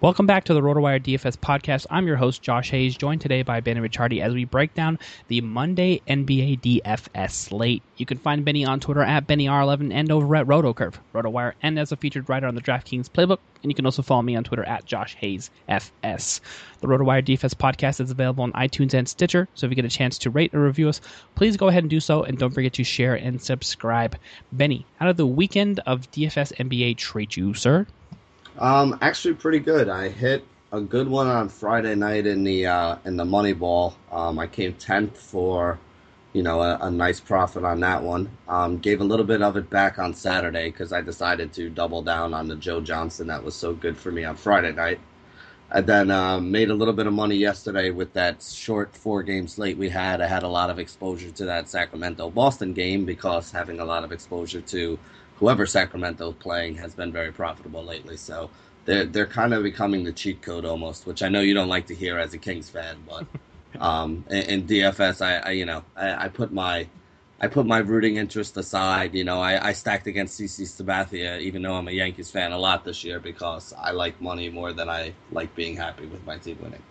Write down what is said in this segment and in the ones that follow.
Welcome back to the RotoWire DFS podcast. I'm your host, Josh Hayes, joined today by Benny Ricciardi as we break down the Monday NBA DFS slate. You can find Benny on Twitter at BennyR11 and over at RotoCurve, RotoWire, and as a featured writer on the DraftKings Playbook. And you can also follow me on Twitter at Josh Hayes FS. The RotoWire DFS podcast is available on iTunes and Stitcher, so if you get a chance to rate or review us, please go ahead and do so, and don't forget to share and subscribe. Benny, how did the weekend of DFS NBA treat you, sir? Um, actually, pretty good. I hit a good one on Friday night in the uh, in the money ball. Um, I came tenth for, you know, a, a, nice profit on that one. Um, gave a little bit of it back on Saturday because I decided to double down on the Joe Johnson that was so good for me on Friday night. I then uh, made a little bit of money yesterday with that short four game slate we had. I had a lot of exposure to that Sacramento Boston game because having a lot of exposure to whoever Sacramento's playing has been very profitable lately. So they're they're kind of becoming the cheat code almost, which I know you don't like to hear as a Kings fan, but um, in, in, DFS, I, I you know I, I, put my I put my rooting interest aside. You know, I, I stacked against CC Sabathia, even though I'm a Yankees fan a lot this year because I like money more than I like being happy with my team winning.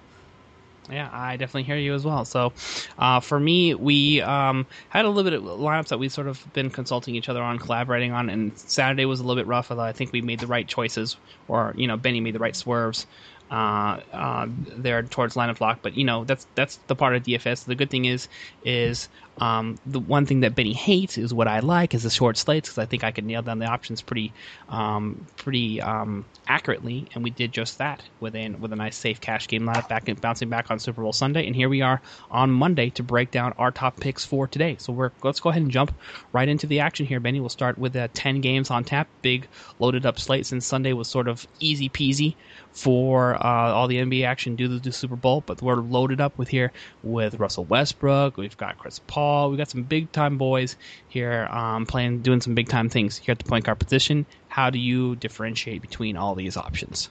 Yeah, I definitely hear you as well. So, uh, for me, we um, had a little bit of lineups that we sort of been consulting each other on, collaborating on, and Saturday was a little bit rough. Although I think we made the right choices, or you know, Benny made the right swerves uh, uh, there towards lineup lock. But you know, that's that's the part of DFS. The good thing is, is um, the one thing that Benny hates is what I like is the short slates because I think I can nail down the options pretty, um, pretty um, accurately, and we did just that with a with a nice safe cash game lineup back and bouncing back on Super Bowl Sunday, and here we are on Monday to break down our top picks for today. So we're let's go ahead and jump right into the action here, Benny. We'll start with uh, ten games on tap, big loaded up slate since Sunday was sort of easy peasy for uh, all the NBA action due to the Super Bowl, but we're loaded up with here with Russell Westbrook. We've got Chris Paul. We've got some big time boys here um, playing, doing some big time things here at the point guard position. How do you differentiate between all these options?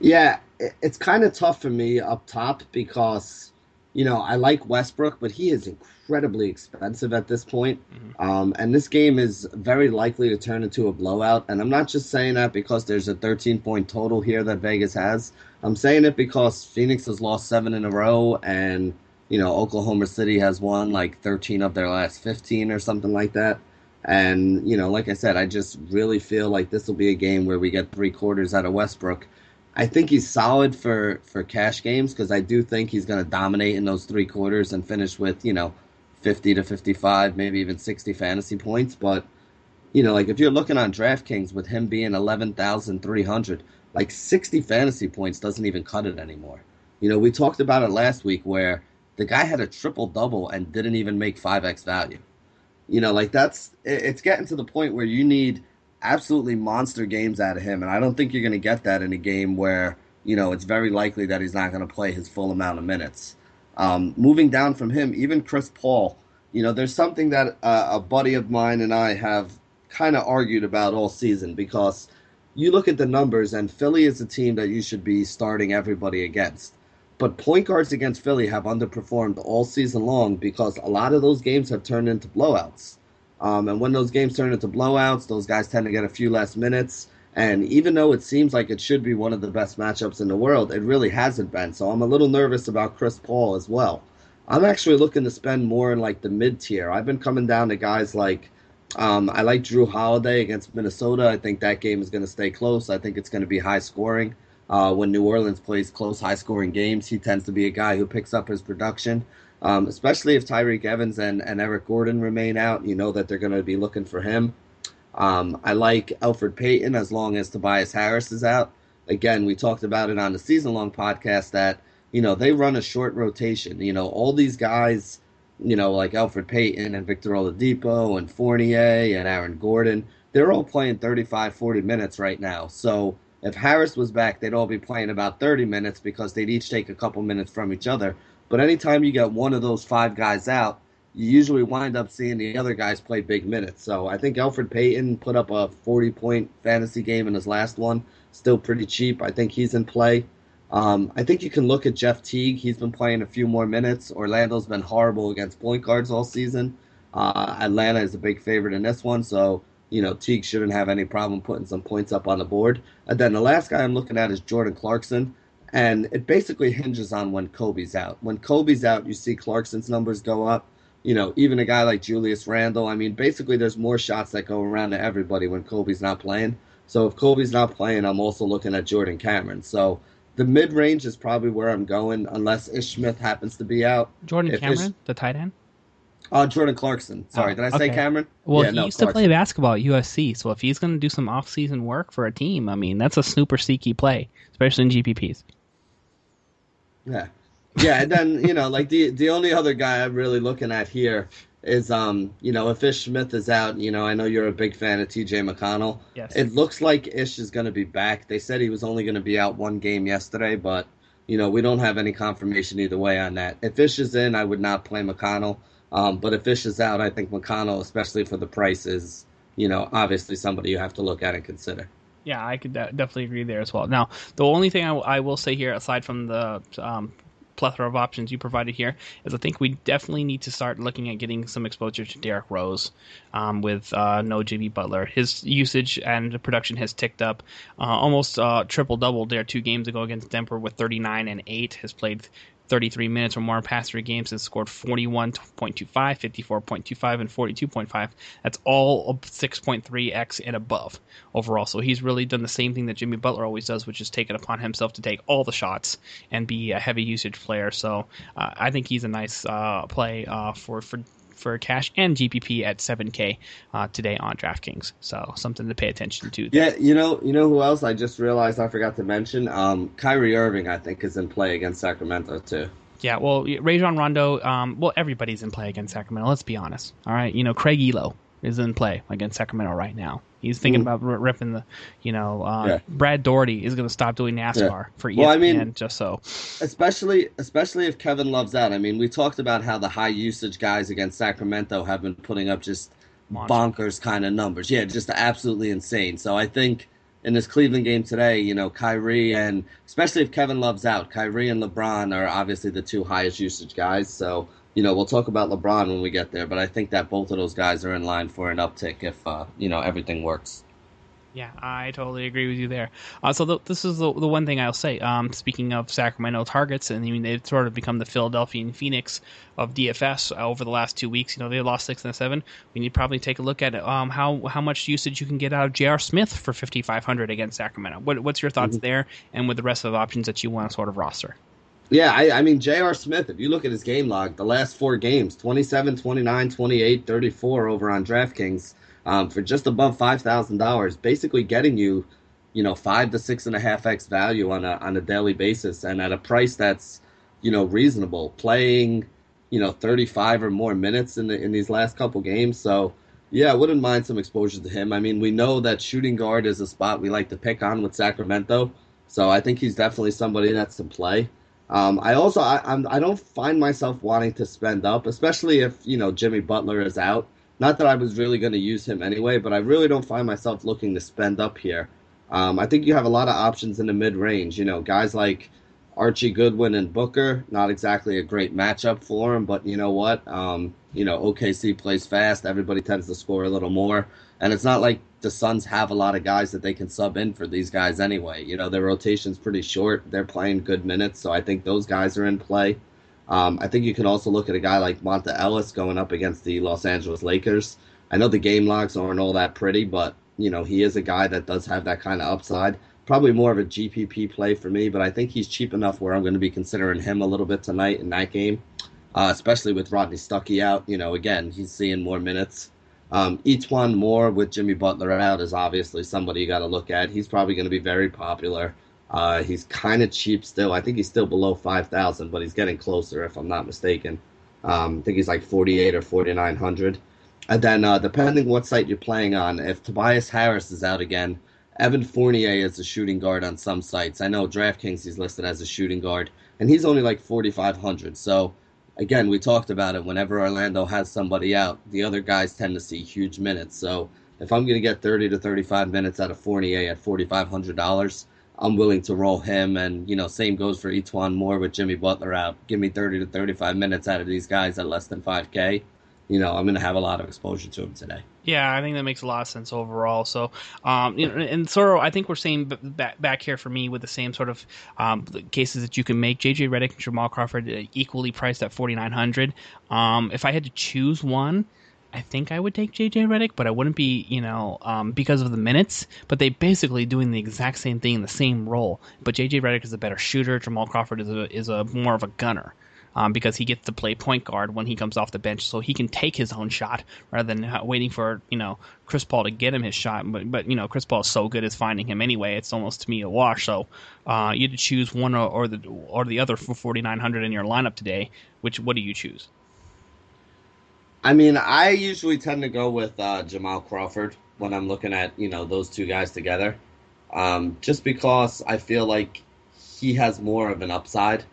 Yeah, it's kind of tough for me up top because, you know, I like Westbrook, but he is incredibly expensive at this point. Mm-hmm. Um, and this game is very likely to turn into a blowout. And I'm not just saying that because there's a 13 point total here that Vegas has. I'm saying it because Phoenix has lost seven in a row, and you know Oklahoma City has won like 13 of their last 15 or something like that. And, you know, like I said, I just really feel like this will be a game where we get three quarters out of Westbrook. I think he's solid for, for cash games because I do think he's going to dominate in those three quarters and finish with, you know, 50 to 55, maybe even 60 fantasy points. But, you know, like if you're looking on DraftKings with him being 11,300, like 60 fantasy points doesn't even cut it anymore. You know, we talked about it last week where the guy had a triple double and didn't even make 5x value. You know, like that's it's getting to the point where you need absolutely monster games out of him, and I don't think you're going to get that in a game where you know it's very likely that he's not going to play his full amount of minutes. Um, moving down from him, even Chris Paul, you know, there's something that uh, a buddy of mine and I have kind of argued about all season because you look at the numbers, and Philly is a team that you should be starting everybody against. But point guards against Philly have underperformed all season long because a lot of those games have turned into blowouts. Um, and when those games turn into blowouts, those guys tend to get a few less minutes. And even though it seems like it should be one of the best matchups in the world, it really hasn't been. So I'm a little nervous about Chris Paul as well. I'm actually looking to spend more in like the mid tier. I've been coming down to guys like um, I like Jrue Holiday against Minnesota. I think that game is going to stay close. I think it's going to be high scoring. Uh, when New Orleans plays close, high scoring games, he tends to be a guy who picks up his production. Um, especially if Tyreke Evans and, and Eric Gordon remain out, you know that they're going to be looking for him. Um, I like Elfrid Payton as long as Tobias Harris is out. Again, we talked about it on the season long podcast that, you know, they run a short rotation. You know, all these guys, you know, like Elfrid Payton and Victor Oladipo and Fournier and Aaron Gordon, they're all playing 35, 40 minutes right now. So if Harris was back, they'd all be playing about 30 minutes because they'd each take a couple minutes from each other. But anytime you get one of those five guys out, you usually wind up seeing the other guys play big minutes. So I think Elfrid Payton put up a 40 point fantasy game in his last one. Still pretty cheap. I think he's in play. Um, I think you can look at Jeff Teague. He's been playing a few more minutes. Orlando's been horrible against point guards all season. Uh, Atlanta is a big favorite in this one, so you know, Teague shouldn't have any problem putting some points up on the board. And then the last guy I'm looking at is Jordan Clarkson. And it basically hinges on when Kobe's out. When Kobe's out, you see Clarkson's numbers go up. You know, even a guy like Julius Randle. I mean, basically, there's more shots that go around to everybody when Kobe's not playing. So if Kobe's not playing, I'm also looking at Jordan Cameron. So the mid range is probably where I'm going, unless Ish Smith happens to be out. Jordan if Cameron, Ish, the tight end. Uh, Jordan Clarkson. Sorry, oh, did I say Cameron? Well, yeah, he no, used Clarkson. to play basketball at USC, so if he's going to do some off-season work for a team, I mean, that's a super sneaky play, especially in GPPs. Yeah, yeah, and then you know, like the the only other guy I'm really looking at here is um, you know, if Ish Smith is out, you know, I know you're a big fan of TJ McConnell. Yes. It looks like Ish is going to be back. They said he was only going to be out one game yesterday, but you know, we don't have any confirmation either way on that. If Ish is in, I would not play McConnell. Um, but if Fish is out, I think McConnell, especially for the price, is you know obviously somebody you have to look at and consider. Yeah, I could definitely agree there as well. Now, the only thing I, w- I will say here, aside from the um, plethora of options you provided here, is I think we definitely need to start looking at getting some exposure to Derrick Rose um, with uh, no Jimmy Butler. His usage and production has ticked up, uh, almost uh, triple double there two games ago against Denver with 39 and 8. Has played 33 minutes or more in past three games has scored 41.25, 54.25, and 42.5. That's all 6.3x and above overall. So he's really done the same thing that Jimmy Butler always does, which is taken upon himself to take all the shots and be a heavy usage player. So uh, I think he's a nice uh, play uh, for for for cash and GPP at 7K uh, today on DraftKings. So something to pay attention to. There. Yeah, you know, you know who else I just realized I forgot to mention? Um, Kyrie Irving, I think, is in play against Sacramento too. Yeah, well, Rajon Rondo, um, well, everybody's in play against Sacramento. Let's be honest. All right, you know, Craig Ehlo is in play against Sacramento right now. He's thinking mm. about ripping the, you know, uh, yeah. Brad Daugherty is going to stop doing NASCAR yeah. for ESPN well, I mean, just so. Especially, especially if Kevin loves that. I mean, we talked about how the high usage guys against Sacramento have been putting up just bonkers kind of numbers. Yeah, just absolutely insane. So I think in this Cleveland game today, you know, Kyrie and especially if Kevin Love's out, Kyrie and LeBron are obviously the two highest usage guys. So you know, we'll talk about LeBron when we get there, but I think that both of those guys are in line for an uptick if uh, you know everything works. Yeah, I totally agree with you there. Uh, so the, this is the, the one thing I'll say. Um, speaking of Sacramento targets, and I mean they've sort of become the Philadelphia and Phoenix of DFS over the last two weeks. You know they lost six and seven. We need to probably take a look at um, how how much usage you can get out of J.R. Smith for fifty five hundred against Sacramento. What, what's your thoughts mm-hmm. there, and with the rest of the options that you want to sort of roster? Yeah, I, I mean, J.R. Smith, if you look at his game log, the last four games 27, 29, 28, 34 over on DraftKings um, for just above $5,000, basically getting you, you know, five to six and a half X value on a, on a daily basis and at a price that's, you know, reasonable. Playing, you know, 35 or more minutes in, the, in these last couple games. So, yeah, I wouldn't mind some exposure to him. I mean, we know that shooting guard is a spot we like to pick on with Sacramento. So I think he's definitely somebody that's to play. Um, I also I, I'm I don't find myself wanting to spend up, especially if you know Jimmy Butler is out. Not that I was really going to use him anyway, but I really don't find myself looking to spend up here. Um, I think you have a lot of options in the mid range. You know, guys like Archie Goodwin and Booker, not exactly a great matchup for him, but you know what? Um, you know, OKC plays fast. Everybody tends to score a little more. And it's not like the Suns have a lot of guys that they can sub in for these guys anyway. You know, their rotation's pretty short. They're playing good minutes, so I think those guys are in play. Um, I think you can also look at a guy like Monta Ellis going up against the Los Angeles Lakers. I know the game logs aren't all that pretty, but you know he is a guy that does have that kind of upside. Probably more of a GPP play for me, but I think he's cheap enough where I'm going to be considering him a little bit tonight in that game, uh, especially with Rodney Stuckey out. You know, again he's seeing more minutes. Um, E'Twaun Moore with Jimmy Butler out is obviously somebody you got to look at. He's probably going to be very popular. Uh, he's kind of cheap still. I think he's still below 5,000, but he's getting closer if I'm not mistaken. Um, I think he's like 48 or 4,900. And then, uh, depending what site you're playing on, if Tobias Harris is out again, Evan Fournier is a shooting guard on some sites. I know DraftKings he's listed as a shooting guard, and he's only like 4,500. So again, we talked about it. Whenever Orlando has somebody out, the other guys tend to see huge minutes. So if I'm going to get 30 to 35 minutes out of Fournier at $4,500, I'm willing to roll him. And, you know, same goes for E'Twaun Moore with Jimmy Butler out. Give me 30 to 35 minutes out of these guys at less than 5K you know, I'm going to have a lot of exposure to him today. Yeah, I think that makes a lot of sense overall. So, um, you know, and sort of, I think we're saying back, back here for me with the same sort of um, cases that you can make. JJ Redick and Jamal Crawford uh, equally priced at 4,900. Um, if I had to choose one, I think I would take JJ Redick, but I wouldn't be, you know, um, because of the minutes. But they basically doing the exact same thing in the same role. But JJ Redick is a better shooter. Jamal Crawford is a is a more of a gunner um, because he gets to play point guard when he comes off the bench, so he can take his own shot rather than waiting for you know Chris Paul to get him his shot. But but you know Chris Paul is so good at finding him anyway; it's almost to me a wash. So uh, you had to choose one or, or the or the other for forty nine hundred in your lineup today. Which what do you choose? I mean, I usually tend to go with uh, Jamal Crawford when I'm looking at you know those two guys together, um, just because I feel like he has more of an upside.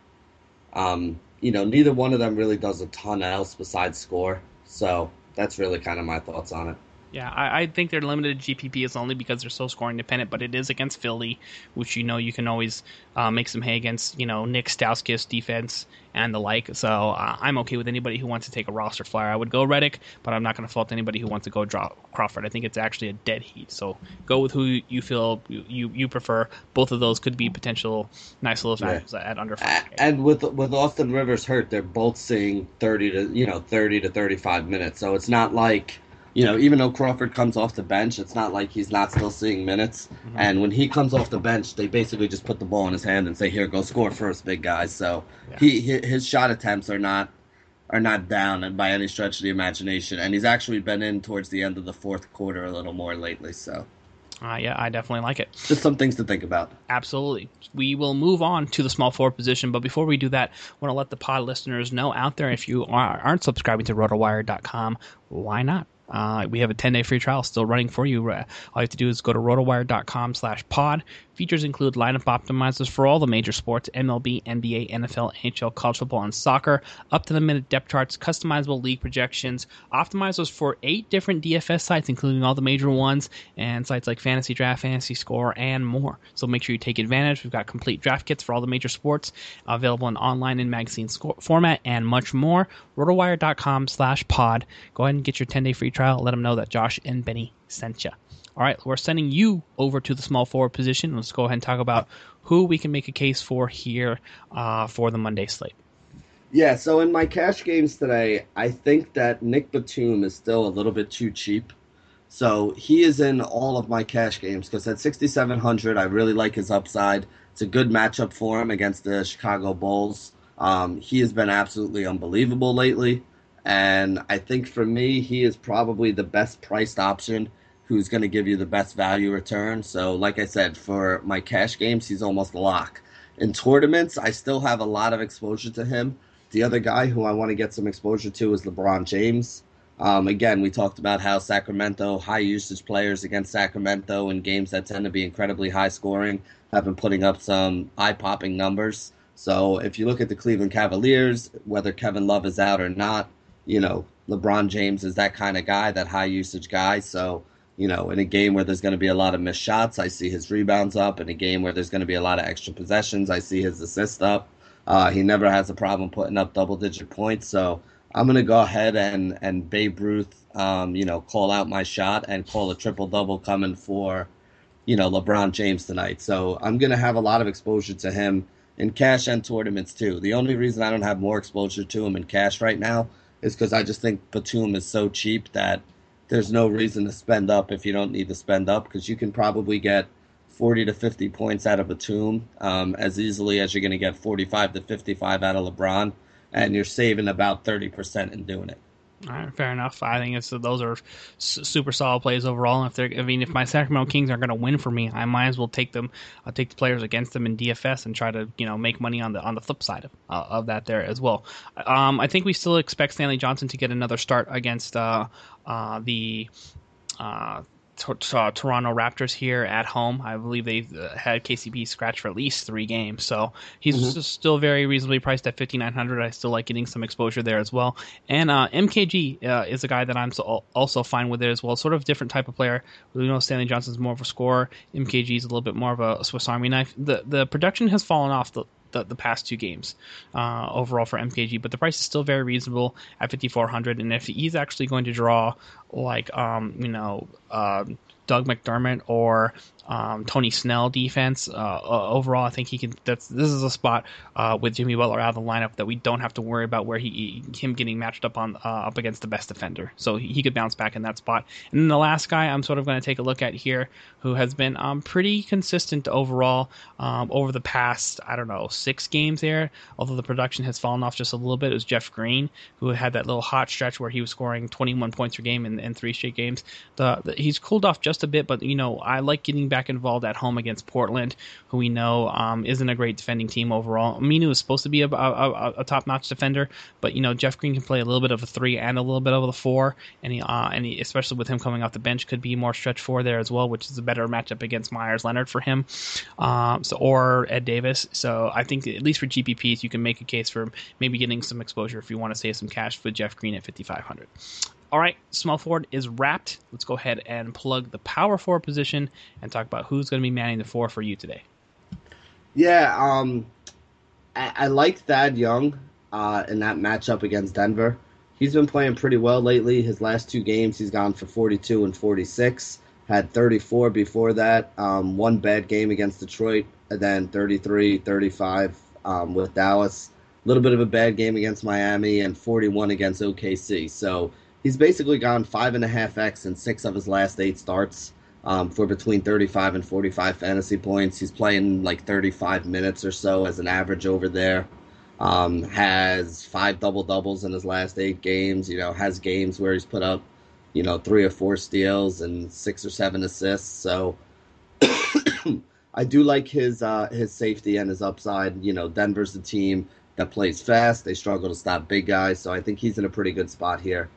Um, you know, neither one of them really does a ton else besides score. So that's really kind of my thoughts on it. Yeah, I, I, think they're limited GPP is only because they're so scoring dependent, but it is against Philly, which you know you can always uh, make some hay against, you know, Nick Stauskas defense and the like. So uh, I'm okay with anybody who wants to take a roster flyer. I would go Redick, but I'm not going to fault anybody who wants to go draw Crawford. I think it's actually a dead heat. So go with who you feel you you prefer. Both of those could be potential nice little values yeah. at under 5 And with with Austin Rivers hurt, they're both seeing 30 to you know 30 to 35 minutes. So it's not like you know, even though Crawford comes off the bench, it's not like he's not still seeing minutes. Mm-hmm. And when he comes off the bench, they basically just put the ball in his hand and say, "Here, go score first, big guys." So yeah. he his shot attempts are not are not down by any stretch of the imagination, and he's actually been in towards the end of the fourth quarter a little more lately. So. Uh, yeah, I definitely like it. Just some things to think about. Absolutely. We will move on to the small forward position, but before we do that, I want to let the pod listeners know out there if you are, aren't subscribing to rotowire.com, why not? Uh, we have a 10 day free trial still running for you. Uh, all you have to do is go to rotowire.com slash pod. Features include lineup optimizers for all the major sports MLB, NBA, NFL, NHL, college football, and soccer, up to the minute depth charts, customizable league projections, optimizers for eight different DFS sites, including all the major ones, and sites like Fantasy Draft, Fantasy Score, and more. So make sure you take advantage. We've got complete draft kits for all the major sports available in online and magazine format, and much more. Rotowire.com slash pod. Go ahead and get your 10 day free trial. Let them know that Josh and Benny sent you. All right, we're sending you over to the small forward position. Let's go ahead and talk about who we can make a case for here uh, for the Monday slate. Yeah, so in my cash games today, I think that Nick Batum is still a little bit too cheap. So he is in all of my cash games because at 6,700, I really like his upside. It's a good matchup for him against the Chicago Bulls. Um, he has been absolutely unbelievable lately. And I think for me, he is probably the best priced option who's going to give you the best value return. So, like I said, for my cash games, he's almost a lock. In tournaments, I still have a lot of exposure to him. The other guy who I want to get some exposure to is LeBron James. Um, again, we talked about how Sacramento, high usage players against Sacramento in games that tend to be incredibly high scoring, have been putting up some eye popping numbers. So if you look at the Cleveland Cavaliers, whether Kevin Love is out or not, you know, LeBron James is that kind of guy, that high usage guy. So you know, in a game where there's going to be a lot of missed shots, I see his rebounds up. In a game where there's going to be a lot of extra possessions, I see his assist up. Uh, he never has a problem putting up double digit points. So I'm going to go ahead and, and Babe Ruth, um, you know, call out my shot and call a triple double coming for, you know, LeBron James tonight. So I'm going to have a lot of exposure to him in cash and tournaments too. The only reason I don't have more exposure to him in cash right now is because I just think Batum is so cheap that there's no reason to spend up if you don't need to spend up because you can probably get 40 to 50 points out of Batum um, as easily as you're going to get 45 to 55 out of LeBron, and you're saving about 30% in doing it. All right, fair enough. I think it's those are super solid plays overall. And if they're, I mean, if my Sacramento Kings aren't going to win for me, I might as well take them. I'll take the players against them in DFS and try to you know make money on the on the flip side of, uh, of that there as well. Um, I think we still expect Stanley Johnson to get another start against uh, uh, the uh, uh, Toronto Raptors here at home. I believe they've uh, had KCP scratch for at least three games, so he's mm-hmm. still very reasonably priced at 5,900. I still like getting some exposure there as well. And uh, MKG uh, is a guy that I'm so, also fine with it as well. Sort of different type of player. We know Stanley Johnson's more of a scorer. MKG is a little bit more of a Swiss Army knife. The the production has fallen off the the, the past two games uh, overall for MKG, but the price is still very reasonable at 5400 and if he's actually going to draw like um, you know uh, Doug McDermott or um, Tony Snell defense. Uh, uh, overall, I think he can. That's this is a spot uh, with Jimmy Butler out of the lineup that we don't have to worry about where he him getting matched up on uh, up against the best defender. So he, he, could bounce back in that spot. And then the last guy I'm sort of going to take a look at here, who has been um, pretty consistent overall um, over the past I don't know six games there. Although the production has fallen off just a little bit, is Jeff Green, who had that little hot stretch where he was scoring 21 points per game in, in three straight games. The, the, he's cooled off just a bit, but you know I like getting back back involved at home against Portland, who we know um, isn't a great defending team overall. Aminu is supposed to be a, a, a top notch defender, but you know Jeff Green can play a little bit of a three and a little bit of a four, and he, uh, and he, especially with him coming off the bench, could be more stretch four there as well, which is a better matchup against Meyers Leonard for him, um, so or Ed Davis. So I think at least for GPPs, you can make a case for maybe getting some exposure if you want to save some cash with Jeff Green at 5500. All right, small forward is wrapped. Let's go ahead and plug the power forward position and talk about who's going to be manning the four for you today. Yeah, um, I, I like Thad Young uh, in that matchup against Denver. He's been playing pretty well lately. His last two games, he's gone for 42 and 46. Had 34 before that. Um, one bad game against Detroit, and then 33, 35 um, with Dallas. A little bit of a bad game against Miami, and 41 against OKC. So he's basically gone five and a half x in six of his last eight starts um, for between 35 and 45 fantasy points. He's playing like 35 minutes or so as an average over there. Um, has five double doubles in his last eight games. You know, has games where he's put up, you know, three or four steals and six or seven assists. So I do like his uh, his safety and his upside. You know, Denver's the team that plays fast. They struggle to stop big guys, so I think he's in a pretty good spot here.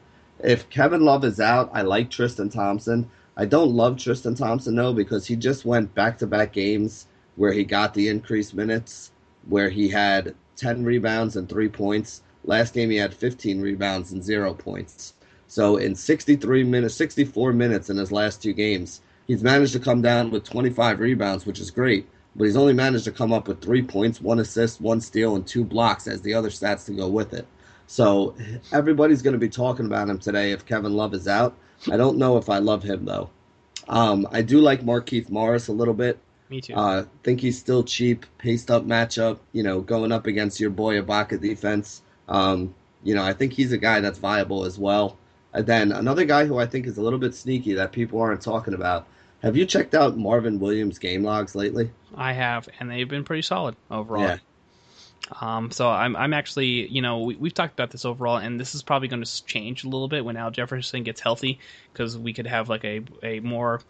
If Kevin Love is out, I like Tristan Thompson. I don't love Tristan Thompson though because he just went back to back games where he got the increased minutes, where he had 10 rebounds and 3 points. Last game he had 15 rebounds and 0 points. So in 63 minutes, 64 minutes in his last two games, he's managed to come down with 25 rebounds, which is great. But he's only managed to come up with three points, one assist, one steal, and two blocks as the other stats to go with it. So everybody's going to be talking about him today if Kevin Love is out. I don't know if I love him though. Um, I do like Markieff Morris a little bit. Me too. Uh, think he's still cheap, paced up matchup. You know, going up against your boy Ibaka defense. Um, you know, I think he's a guy that's viable as well. And then another guy who I think is a little bit sneaky that people aren't talking about. Have you checked out Marvin Williams' game logs lately? I have, and they've been pretty solid overall. Yeah. Um, so I'm, I'm actually, you know, we, we've talked about this overall, and this is probably going to change a little bit when Al Jefferson gets healthy, because we could have like a a more,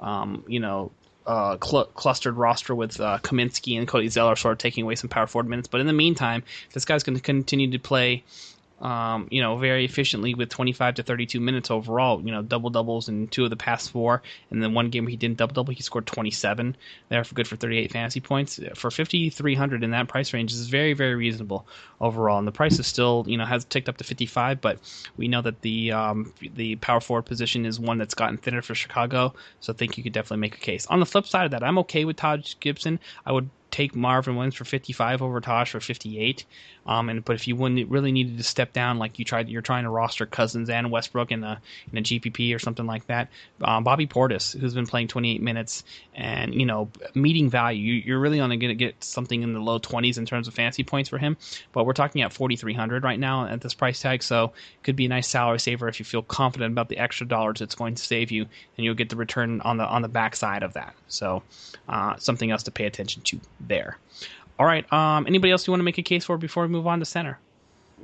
um, you know, uh, cl- clustered roster with uh, Kaminsky and Cody Zeller sort of taking away some power forward minutes. But in the meantime, this guy's going to continue to play um, you know, very efficiently with 25 to 32 minutes overall. You know, double doubles in two of the past four, and then one game where he didn't double double, he scored 27 there for good for 38 fantasy points for 5,300 in that price range is very very reasonable overall. And the price is still you know has ticked up to 55, but we know that the um, the power forward position is one that's gotten thinner for Chicago, so I think you could definitely make a case. On the flip side of that, I'm okay with Taj Gibson. I would take Marvin Williams for 55 over Taj for 58. Um, and but if you wouldn't really needed to step down, like you tried, you're trying to roster Cousins and Westbrook in a in a GPP or something like that. Um, Bobby Portis, who's been playing 28 minutes and you know meeting value, you, are really only going to get something in the low 20s in terms of fancy points for him. But we're talking at 4,300 right now at this price tag, so could be a nice salary saver if you feel confident about the extra dollars it's going to save you, and you'll get the return on the on the backside of that. So uh, something else to pay attention to there. All right. Um, anybody else you want to make a case for before we move on to center?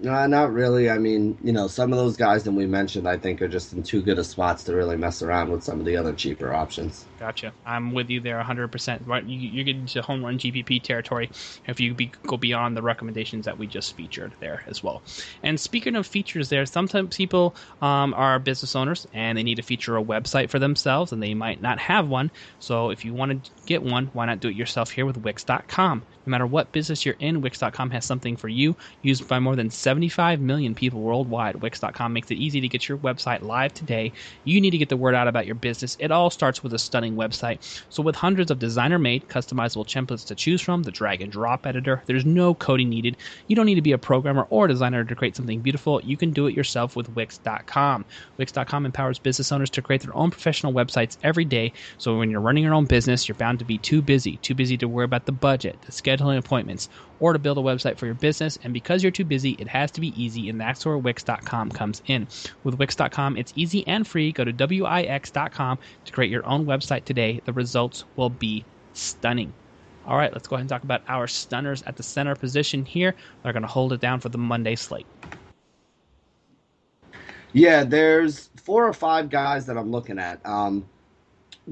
Uh, not really. I mean, you know, some of those guys that we mentioned, I think, are just in too good of spots to really mess around with some of the other cheaper options. Gotcha. I'm with you there 100%. Right, you, are getting to home run GPP territory if you be, go beyond the recommendations that we just featured there as well. And speaking of features, there sometimes people um, are business owners and they need to feature a website for themselves, and they might not have one. So if you want to get one, why not do it yourself here with Wix.com? No matter what business you're in, Wix.com has something for you. Used by more than 75 million people worldwide, Wix.com makes it easy to get your website live today. You need to get the word out about your business. It all starts with a stunning website. So, with hundreds of designer made, customizable templates to choose from, the drag and drop editor, there's no coding needed. You don't need to be a programmer or designer to create something beautiful. You can do it yourself with Wix.com. Wix.com empowers business owners to create their own professional websites every day. So, when you're running your own business, you're bound to be too busy, too busy to worry about the budget, the schedule scheduling appointments, or to build a website for your business. And because you're too busy, it has to be easy, and that's where Wix.com comes in. With Wix.com, it's easy and free. Go to Wix.com to create your own website today. The results will be stunning. All right, let's go ahead and talk about our stunners at the center position here. They're going to hold it down for the Monday slate. Yeah, there's four or five guys that I'm looking at. Um,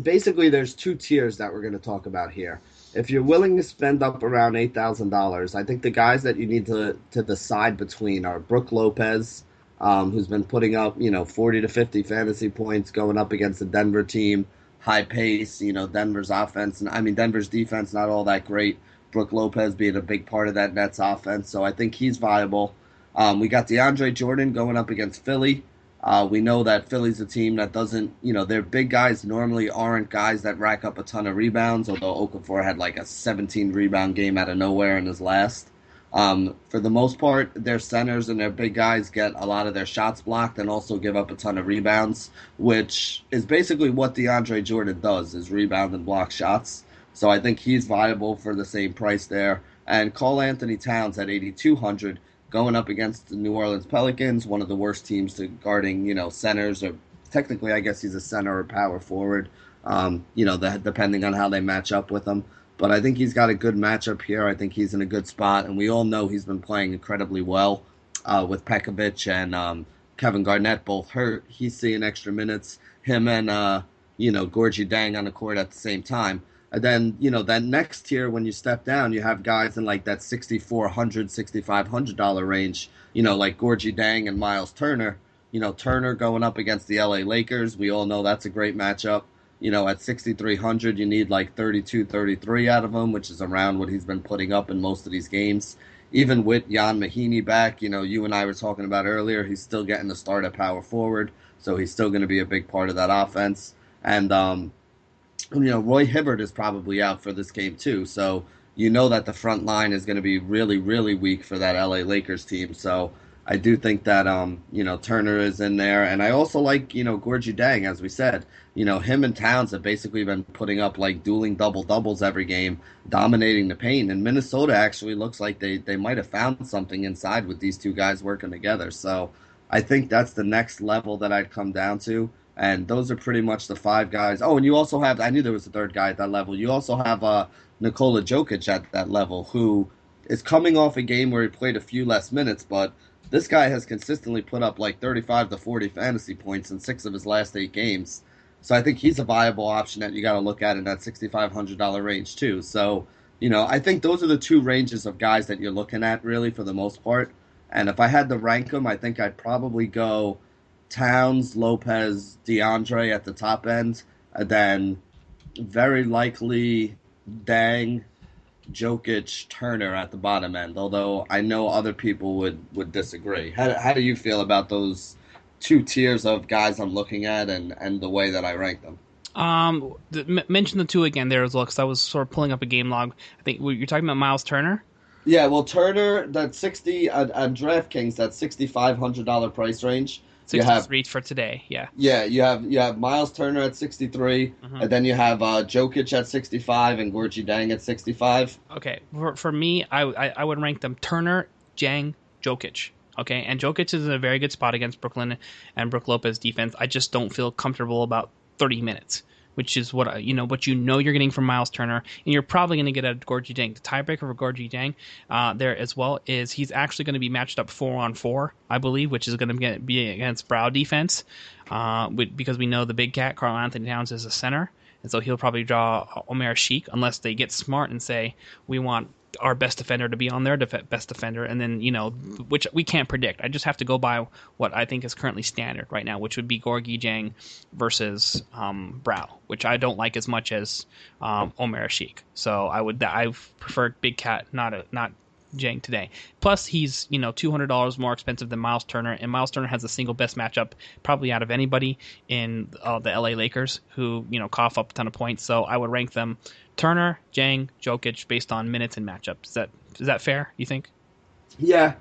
basically, there's two tiers that we're going to talk about here if you're willing to spend up around eight thousand dollars, I think the guys that you need to to decide between are Brook Lopez, um, who's been putting up you know forty to fifty fantasy points, going up against the Denver team, high pace. You know Denver's offense, and I mean Denver's defense not all that great. Brook Lopez being a big part of that Nets offense, so I think he's viable. Um, we got DeAndre Jordan going up against Philly. Uh, we know that Philly's a team that doesn't, you know, their big guys normally aren't guys that rack up a ton of rebounds, although Okafor had like a 17 rebound game out of nowhere in his last. Um, for the most part, their centers and their big guys get a lot of their shots blocked and also give up a ton of rebounds, which is basically what DeAndre Jordan does, is rebound and block shots. So I think he's viable for the same price there. And Karl-Anthony Towns at 8,200 going up against the New Orleans Pelicans, one of the worst teams to guarding, you know, centers or technically, I guess he's a center or power forward. Um, you know, the, depending on how they match up with him. But I think he's got a good matchup here. I think he's in a good spot, and we all know he's been playing incredibly well uh, with Pekovic and um, Kevin Garnett both hurt. He's seeing extra minutes. Him and uh, you know Gorgui Dieng on the court at the same time. And then, you know, that next tier, when you step down, you have guys in like that $6,400, $6,500 range, you know, like Gorgui Dieng and Myles Turner. You know, Turner going up against the LA Lakers. We all know that's a great matchup. You know, at 6,300, you need like 32, 33 out of him, which is around what he's been putting up in most of these games. Even with Ian Mahinmi back, you know, you and I were talking about earlier, he's still getting the start at power forward, so he's still going to be a big part of that offense. And, um, you know, Roy Hibbert is probably out for this game too. So you know that the front line is going to be really, really weak for that LA Lakers team. So I do think that um, you know Turner is in there, and I also like you know Gorgui Dieng, as we said. You know him and Towns have basically been putting up like dueling double doubles every game, dominating the paint. And Minnesota actually looks like they they might have found something inside with these two guys working together. So I think that's the next level that I'd come down to. And those are pretty much the five guys. Oh, and you also have I knew there was a third guy at that level. You also have uh, Nikola Jokic at that level, who is coming off a game where he played a few less minutes, but this guy has consistently put up like 35 to 40 fantasy points in six of his last eight games. So I think he's a viable option that you got to look at in that $6,500 range too. So, you know, I think those are the two ranges of guys that you're looking at really for the most part. And if I had to rank them, I think I'd probably go Towns, Lopez, DeAndre at the top end, and then very likely Dieng, Jokic, Turner at the bottom end. Although I know other people would would disagree. How how do you feel about those two tiers of guys I'm looking at and and the way that I rank them? Um, th- mention the two again there as well, because I was sort of pulling up a game log. I think you're talking about Myles Turner. Yeah, well, Turner, that sixty on, on DraftKings, that sixty five hundred dollar price range. 63 have, for today, yeah. Yeah, you have you have Myles Turner at 63, mm-hmm. and then you have uh, Jokic at 65 and Gorgui Dieng at 65. Okay, for, for me, I, I, I would rank them Turner, Dieng, Jokic. Okay, and Jokic is in a very good spot against Brooklyn and Brook Lopez defense. I just don't feel comfortable about 30 minutes which is what you know what you know you're getting from Myles Turner, and you're probably going to get a Gorgui Dieng. The tiebreaker for Gorgui Dieng uh, there as well is he's actually going to be matched up four on four, I believe, which is going to be against Brow defense, uh, because we know the big cat Karl-Anthony Towns is a center. And so he'll probably draw Omer Asik unless they get smart and say, we want our best defender to be on their def- best defender, and then you know, which we can't predict. I just have to go by what I think is currently standard right now, which would be Gorgui Dieng versus um, Brow, which I don't like as much as um, Omer Asik. So I would I prefer Big Cat, not a, not Dieng today. Plus, he's you know two hundred dollars more expensive than Myles Turner, and Myles Turner has the single best matchup probably out of anybody in uh, the LA Lakers, who you know cough up a ton of points. So I would rank them Turner, Dieng, Jokic based on minutes and matchups. Is that is that fair? You think? Yeah.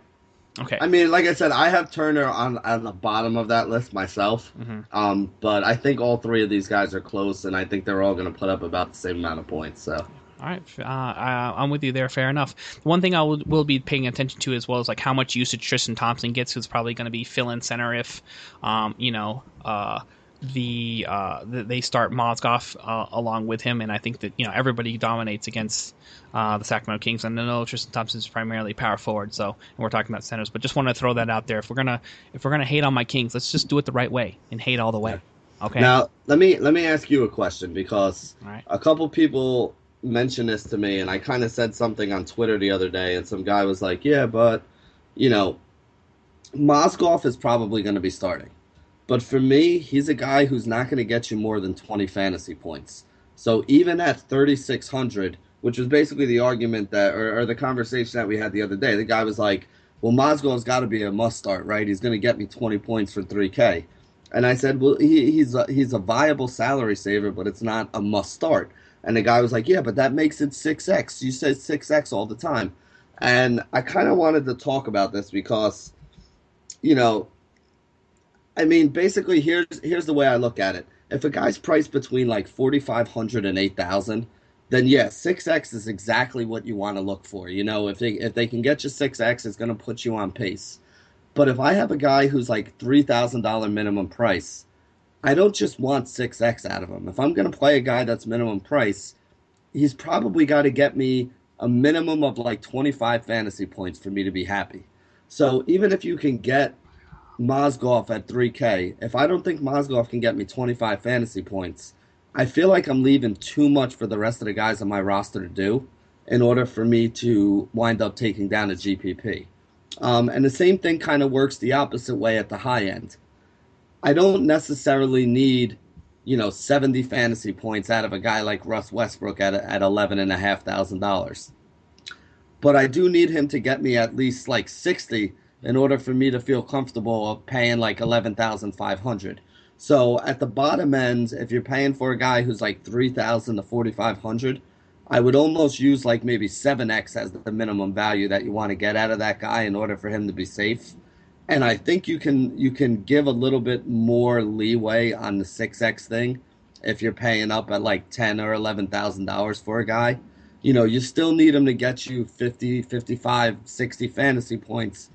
Okay. I mean, like I said, I have Turner on on the bottom of that list myself. Mm-hmm. Um, but I think all three of these guys are close, and I think they're all going to put up about the same amount of points. So. All right, uh, I, am with you there. Fair enough. one thing I will, will, be paying attention to as well is like how much usage Tristan Thompson gets, who's probably going to be fill in center if, um, you know, uh, the, uh, the, they start Mozgov uh, along with him, and I think that you know everybody dominates against uh, the Sacramento Kings. And I know Tristan Thompson is primarily power forward, so we're talking about centers, but just want to throw that out there. If we're gonna if we're gonna hate on my Kings, let's just do it the right way and hate all the way. Okay. Now let me let me ask you a question because right. a couple people mentioned this to me, and I kind of said something on Twitter the other day, and some guy was like, "Yeah, but you know, Mozgov is probably going to be starting." But for me, he's a guy who's not going to get you more than 20 fantasy points. So even at 3,600, which was basically the argument that, or, or, the conversation that we had the other day, the guy was like, well, Mozgov's got to be a must start, right? He's going to get me 20 points for 3K. And I said, well, he, he's, a, he's a viable salary saver, but it's not a must start. And the guy was like, yeah, but that makes it 6X. You say 6X all the time. And I kind of wanted to talk about this because, you know, I mean, basically, here's here's the way I look at it. If a guy's priced between like forty five hundred and eight thousand, then yeah, six X is exactly what you want to look for. You know, if they if they can get you six X, it's going to put you on pace. But if I have a guy who's like three thousand dollar minimum price, I don't just want six X out of him. If I'm going to play a guy that's minimum price, he's probably got to get me a minimum of like twenty five fantasy points for me to be happy. So even if you can get Mozgov at 3K, if I don't think Mozgov can get me 25 fantasy points, I feel like I'm leaving too much for the rest of the guys on my roster to do in order for me to wind up taking down a GPP. Um, and the same thing kind of works the opposite way at the high end. I don't necessarily need, you know, 70 fantasy points out of a guy like Russ Westbrook at, at $11,500. But I do need him to get me at least like 60 in order for me to feel comfortable of paying like 11,500. So at the bottom end, if you're paying for a guy who's like 3,000 to 4,500, I would almost use like maybe 7x as the minimum value that you want to get out of that guy in order for him to be safe. and I think you can you can give a little bit more leeway on the six X thing if you're paying up at like ten or eleven thousand dollars for a guy. You know, you still need him to get you 50, 55, 60 fantasy points.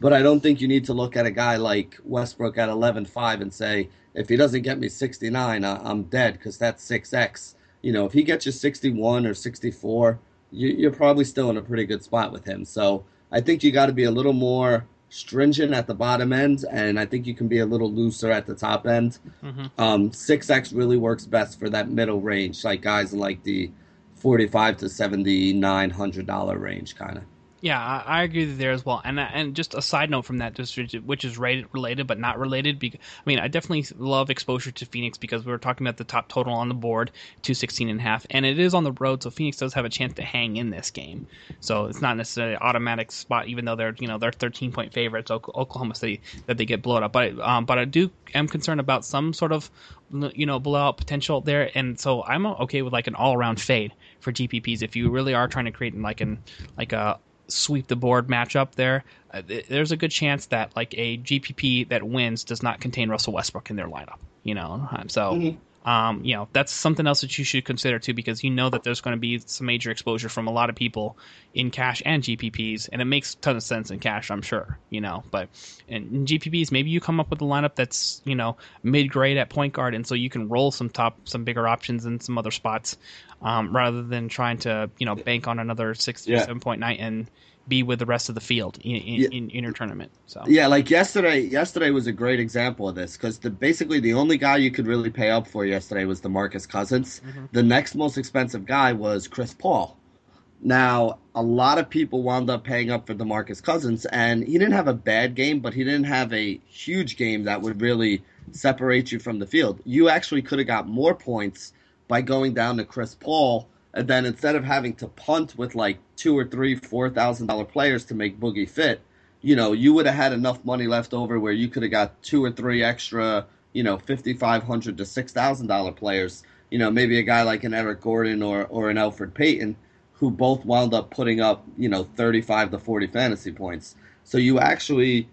But I don't think you need to look at a guy like Westbrook at 11.5 and say, if he doesn't get me 69, I'm dead because that's 6x. You know, if he gets you 61 or 64, you're probably still in a pretty good spot with him. So I think you got to be a little more stringent at the bottom end, and I think you can be a little looser at the top end. Mm-hmm. Um, 6x really works best for that middle range, like guys in like the 45 to 7900 dollar range, kind of. Yeah, I, I agree there as well. And and just a side note from that, just which is rated, related but not related. Because, I mean, I definitely love exposure to Phoenix because we were talking about the top total on the board, two sixteen and a half, and it is on the road, so Phoenix does have a chance to hang in this game. So it's not necessarily an automatic spot, even though they're you know they're thirteen point favorites, Oklahoma City, that they get blown up. But um, but I do am concerned about some sort of you know blowout potential there, and so I'm okay with like an all around fade for GPPs if you really are trying to create like an like a sweep the board matchup there, uh, there's a good chance that like a GPP that wins does not contain Russell Westbrook in their lineup. You know, so. Mm-hmm. Um, you know that's something else that you should consider too because you know that there's going to be some major exposure from a lot of people in cash and GPPs, and it makes a ton of sense in cash, I'm sure. You know, but in GPPs, maybe you come up with a lineup that's you know mid grade at point guard, and so you can roll some top, some bigger options in some other spots um, rather than trying to you know bank on another six yeah. or seven point night and be with the rest of the field in, in, yeah. in, in your tournament. So yeah, like yesterday. Yesterday was a great example of this because the basically the only guy you could really pay up for yesterday was DeMarcus Cousins. Mm-hmm. The next most expensive guy was Chris Paul. Now, a lot of people wound up paying up for DeMarcus Cousins, and he didn't have a bad game, but he didn't have a huge game that would really separate you from the field. You actually could have got more points by going down to Chris Paul, and then instead of having to punt with like two or three, four thousand dollar players to make Boogie fit, you know, you would have had enough money left over where you could have got two or three extra, you know, fifty five hundred to six thousand dollar players. You know, maybe a guy like an Eric Gordon or or an Elfrid Payton, who both wound up putting up, you know, thirty five to forty fantasy points. So you actually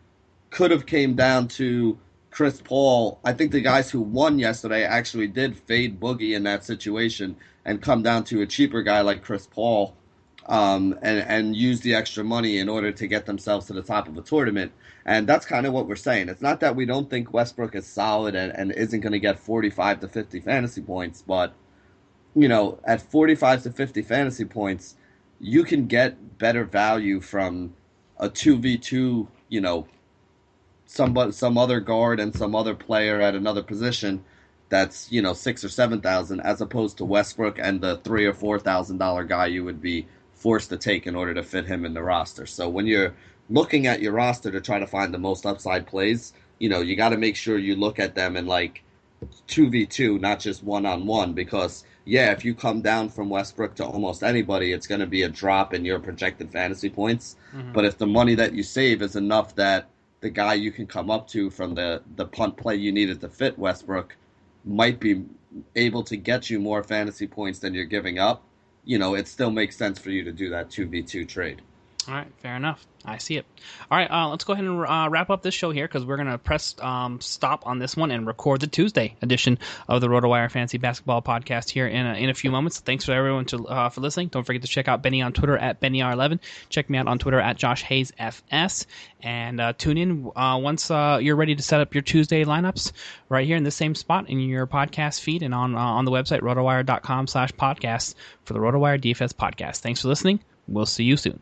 could have came down to Chris Paul, I think the guys who won yesterday actually did fade Boogie in that situation and come down to a cheaper guy like Chris Paul um, and, and use the extra money in order to get themselves to the top of a tournament. And that's kind of what we're saying. It's not that we don't think Westbrook is solid and, and isn't going to get 45 to 50 fantasy points, but, you know, at 45 to 50 fantasy points, you can get better value from a 2v2, you know, some some other guard and some other player at another position that's you know six or seven thousand as opposed to Westbrook and the three or four thousand dollar guy you would be forced to take in order to fit him in the roster. So when you're looking at your roster to try to find the most upside plays, you know you got to make sure you look at them in like two v two, not just one on one, because yeah, if you come down from Westbrook to almost anybody, it's going to be a drop in your projected fantasy points. Mm-hmm. But if the money that you save is enough that the guy you can come up to from the, the punt play you needed to fit Westbrook might be able to get you more fantasy points than you're giving up, you know, it still makes sense for you to do that 2v2 trade. All right, fair enough. I see it. All right, uh, let's go ahead and uh, wrap up this show here because we're going to press um, stop on this one and record the Tuesday edition of the RotoWire Fantasy Basketball Podcast here in a, in a few moments. Thanks for everyone to, uh, for listening. Don't forget to check out Benny on Twitter at BennyR11. Check me out on Twitter at Josh Hayes FS. And uh, tune in uh, once uh, you're ready to set up your Tuesday lineups right here in the same spot in your podcast feed and on on the website rotowire.com slash podcast for the RotoWire DFS podcast. Thanks for listening. We'll see you soon.